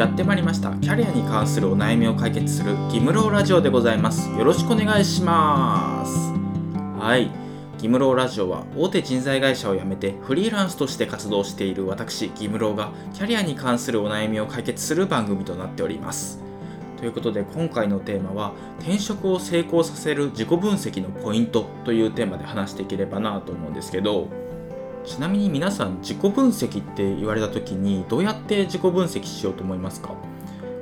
やってまいりました。キャリアに関するお悩みを解決するギムローラジオでございます。よろしくお願いします。はい。ギムローラジオは大手人材会社を辞めてフリーランスとして活動している私ギムローがキャリアに関するお悩みを解決する番組となっております。ということで今回のテーマは転職を成功させる自己分析のポイントというテーマで話していければなと思うんですけどちなみに皆さん自己分析って言われた時にどうやって自己分析しようと思いますか？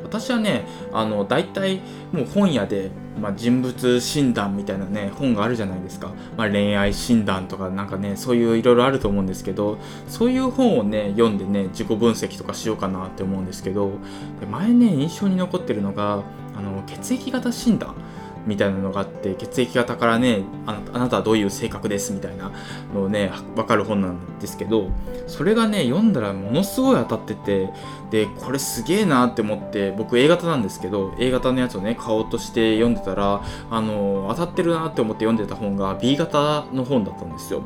私はねあの大体もう本屋で、まあ、人物診断みたいなね本があるじゃないですか、まあ、恋愛診断とかなんかねそういういろいろあると思うんですけどそういう本をね読んでね自己分析とかしようかなって思うんですけど前ね印象に残ってるのがあの血液型診断。みたいなのがあって血液型からねあなたはどういう性格ですみたいなのをね分かる本なんですけどそれがね読んだらものすごい当たっててでこれすげえなって思って僕 A 型なんですけど A 型のやつをね買おうとして読んでたらあの当たってるなって思って読んでた本が B 型の本だったんですよ。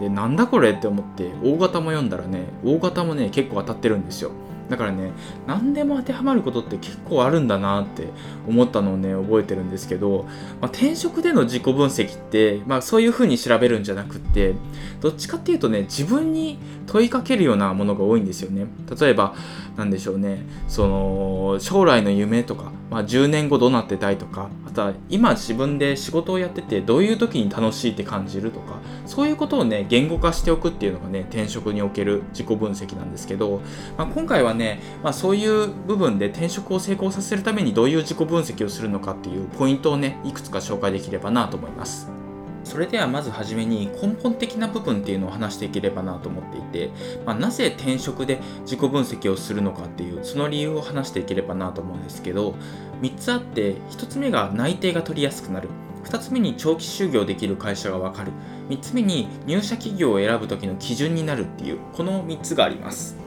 でなんだこれって思って O 型も読んだらね O 型もね結構当たってるんですよ。だからね何でも当てはまることって結構あるんだなって思ったのをね覚えてるんですけど、まあ、転職での自己分析って、まあ、そういうふうに調べるんじゃなくってどっちかっていうとね自分に問いかけるようなものが多いんですよね。例えば何でしょうね。その将来の夢とか、まあ、10年後どうなってたいとかあとは今自分で仕事をやっててどういう時に楽しいって感じるとかそういうことをね言語化しておくっていうのがね転職における自己分析なんですけど、まあ、今回はね、まあ、そういう部分で転職を成功させるためにどういう自己分析をするのかっていうポイントをねいくつか紹介できればなと思います。それではまずはじめに根本的な部分っていうのを話していければなと思っていて、まあ、なぜ転職で自己分析をするのかっていうその理由を話していければなと思うんですけど3つあって1つ目が内定が取りやすくなる。2つ目に長期就業できる会社が分かる。3つ目に入社企業を選ぶ時の基準になるっていうこの3つがあります。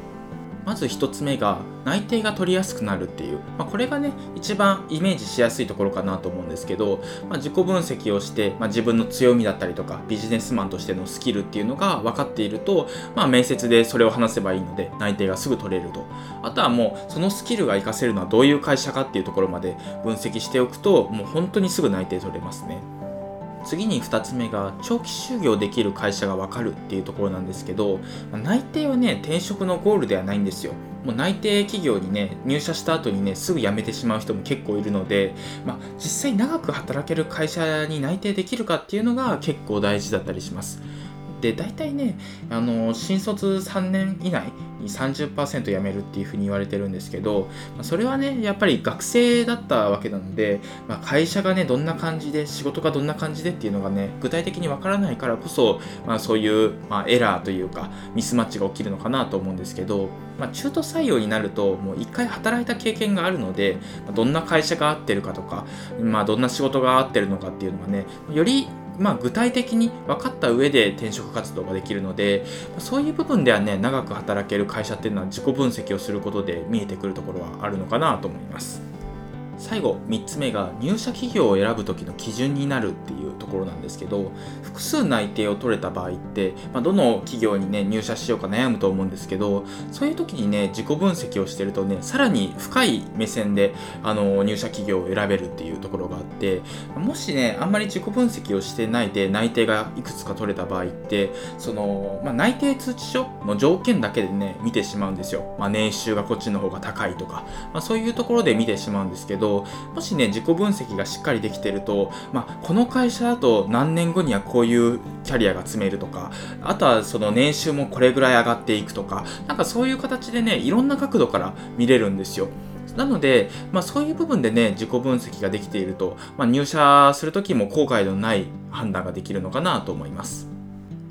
まず1つ目が内定が取りやすくなるっていう、まあ、これがね一番イメージしやすいところかなと思うんですけど、まあ、自己分析をして、まあ、自分の強みだったりとかビジネスマンとしてのスキルっていうのが分かっていると、まあ、面接でそれを話せばいいので内定がすぐ取れるとあとはもうそのスキルが活かせるのはどういう会社かっていうところまで分析しておくともう本当にすぐ内定取れますね。次に2つ目が長期就業できる会社が分かるっていうところなんですけど内定はね転職のゴールではないんですよ。もう内定企業にね入社した後にねすぐ辞めてしまう人も結構いるので、まあ、実際長く働ける会社に内定できるかっていうのが結構大事だったりします。で大体ねあの新卒3年以内に30%辞めるっていうふうに言われてるんですけどそれはねやっぱり学生だったわけなので、まあ、会社がねどんな感じで仕事がどんな感じでっていうのがね具体的にわからないからこそ、まあ、そういう、まあ、エラーというかミスマッチが起きるのかなと思うんですけど、まあ、中途採用になるともう一回働いた経験があるのでどんな会社が合ってるかとか、まあ、どんな仕事が合ってるのかっていうのがねよりまあ、具体的に分かった上で転職活動ができるのでそういう部分ではね長く働ける会社っていうのは自己分析をすることで見えてくるところはあるのかなと思います。最後3つ目が入社企業を選ぶ時の基準になるっていうところなんですけど複数内定を取れた場合って、まあ、どの企業にね入社しようか悩むと思うんですけどそういう時にね自己分析をしてるとねさらに深い目線であの入社企業を選べるっていうところがあってもしねあんまり自己分析をしてないで内定がいくつか取れた場合ってその、まあ、内定通知書の条件だけでね見てしまうんですよ、まあ、年収がこっちの方が高いとか、まあ、そういうところで見てしまうんですけどどもしね自己分析がしっかりできてると、まあ、この会社だと何年後にはこういうキャリアが積めるとかあとはその年収もこれぐらい上がっていくとかなんかそういう形でねいろんな角度から見れるんですよ。なので、まあ、そういう部分でね自己分析ができていると、まあ、入社する時も後悔のない判断ができるのかなと思います。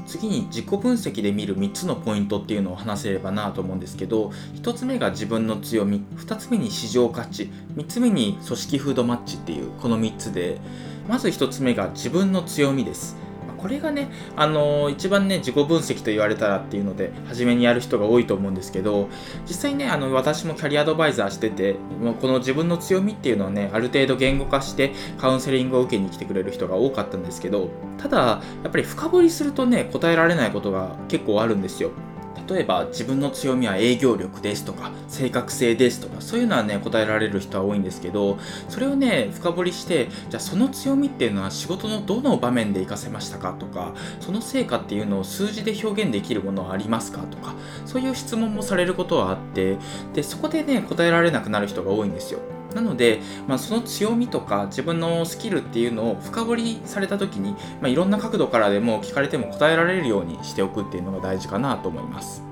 次に自己分析で見る3つのポイントっていうのを話せればなと思うんですけど1つ目が自分の強み2つ目に市場価値3つ目に組織フードマッチっていうこの3つでまず1つ目が自分の強みです。これがね、あのー、一番ね、自己分析と言われたらっていうので、初めにやる人が多いと思うんですけど、実際ね、あの、私もキャリアアドバイザーしてて、もうこの自分の強みっていうのをね、ある程度言語化してカウンセリングを受けに来てくれる人が多かったんですけど、ただ、やっぱり深掘りするとね、答えられないことが結構あるんですよ。例えば自分の強みは営業力ですとか正確性ですとかそういうのはね答えられる人は多いんですけどそれをね深掘りしてじゃあその強みっていうのは仕事のどの場面で活かせましたかとかその成果っていうのを数字で表現できるものはありますかとかそういう質問もされることはあってでそこでね答えられなくなる人が多いんですよ。なので、まあ、その強みとか自分のスキルっていうのを深掘りされた時に、まあ、いろんな角度からでも聞かれても答えられるようにしておくっていうのが大事かなと思います。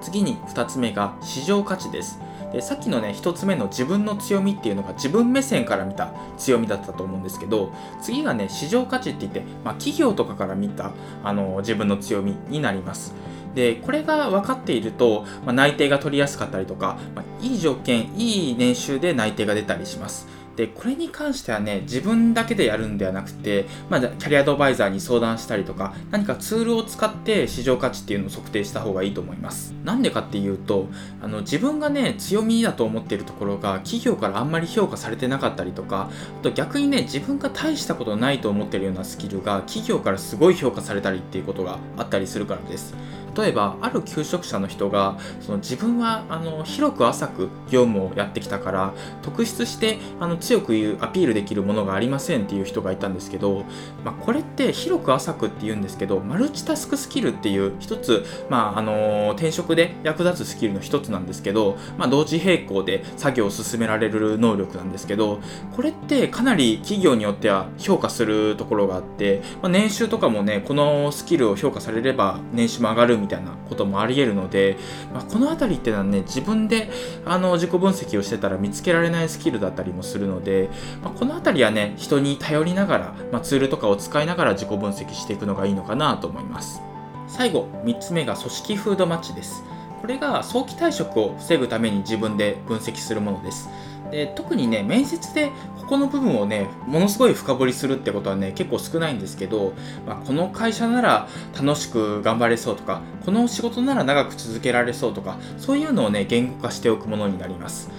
次に2つ目が市場価値です。でさっきのね1つ目の自分の強みっていうのが自分目線から見た強みだったと思うんですけど次がね市場価値って言って、まあ、企業とかから見たあの自分の強みになります。でこれが分かっていると、まあ、内定が取りやすかったりとか、まあ、いい条件いい年収で内定が出たりします。でこれに関してはね自分だけでやるんではなくて、まあ、キャリアアドバイザーに相談したりとか何かツールを使って市場価値っていうのを測定した方がいいと思います。なんでかっていうとあの自分がね強みだと思っているところが企業からあんまり評価されてなかったりとかあと逆にね自分が大したことないと思ってるようなスキルが企業からすごい評価されたりっていうことがあったりするからです。例えばある求職者の人がその自分はあの広く浅く業務をやってきたから特筆してあの強く言うアピールできるものがありませんっていう人がいたんですけど、まあ、これって広く浅くって言うんですけどマルチタスクスキルっていう一つ、まあ、あの転職で役立つスキルの一つなんですけど、まあ、同時並行で作業を進められる能力なんですけどこれってかなり企業によっては評価するところがあって、まあ、年収とかもねこのスキルを評価されれば年収も上がるみみたいなこともあり得るので、まあ、この辺りっていうのはね自分であの自己分析をしてたら見つけられないスキルだったりもするので、まあ、この辺りはね人に頼りながら、まあ、ツールとかを使いながら自己分析していくのがいいのかなと思います。最後3つ目が組織風土マッチです。これが早期退職を防ぐために自分で分析するものです。で特にね面接でここの部分をねものすごい深掘りするってことはね結構少ないんですけど、まあ、この会社なら楽しく頑張れそうとかこの仕事なら長く続けられそうとかそういうのをね言語化しておくものになります。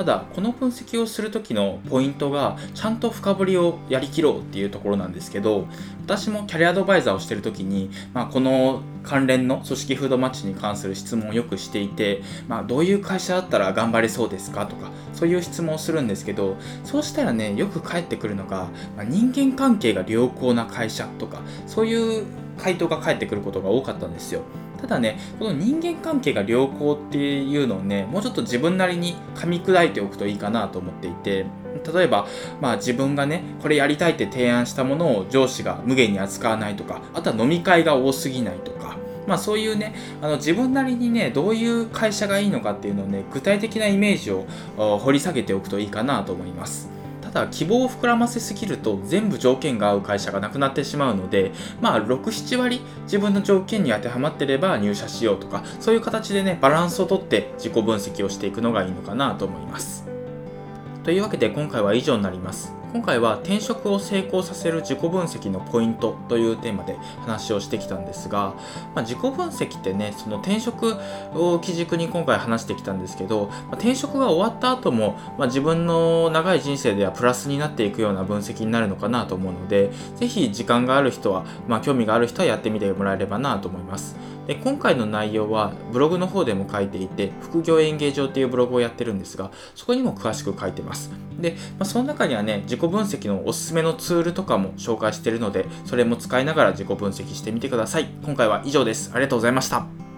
ただこの分析をする時のポイントがちゃんと深掘りをやりきろうっていうところなんですけど私もキャリアアドバイザーをしてる時に、まあ、この関連の組織フードマッチに関する質問をよくしていて、まあ、どういう会社だったら頑張れそうですか？とかそういう質問をするんですけどそうしたらねよく返ってくるのが、まあ、人間関係が良好な会社とかそういう回答が返ってくることが多かったんですよ。ただねこの人間関係が良好っていうのをねもうちょっと自分なりに噛み砕いておくといいかなと思っていて例えば、まあ、自分がねこれやりたいって提案したものを上司が無限に扱わないとかあとは飲み会が多すぎないとかまあそういうね、あの自分なりにね、どういう会社がいいのかっていうのをね、具体的なイメージを掘り下げておくといいかなと思います。ただ希望を膨らませすぎると全部条件が合う会社がなくなってしまうのでまあ67割自分の条件に当てはまってれば入社しようとかそういう形でねバランスをとって自己分析をしていくのがいいのかなと思います。というわけで今回は以上になります。今回は転職を成功させる自己分析のポイントというテーマで話をしてきたんですが、まあ、自己分析ってねその転職を基軸に今回話してきたんですけど、まあ、転職が終わった後も、まあ、自分の長い人生ではプラスになっていくような分析になるのかなと思うので是非時間がある人は、ま、興味がある人はやってみてもらえればなと思います。で今回の内容はブログの方でも書いていて副業演芸場っていうブログをやってるんですがそこにも詳しく書いてます。で、まあ、その中にはね自己分析のおすすめのツールとかも紹介してるのでそれも使いながら自己分析してみてください。今回は以上です。ありがとうございました。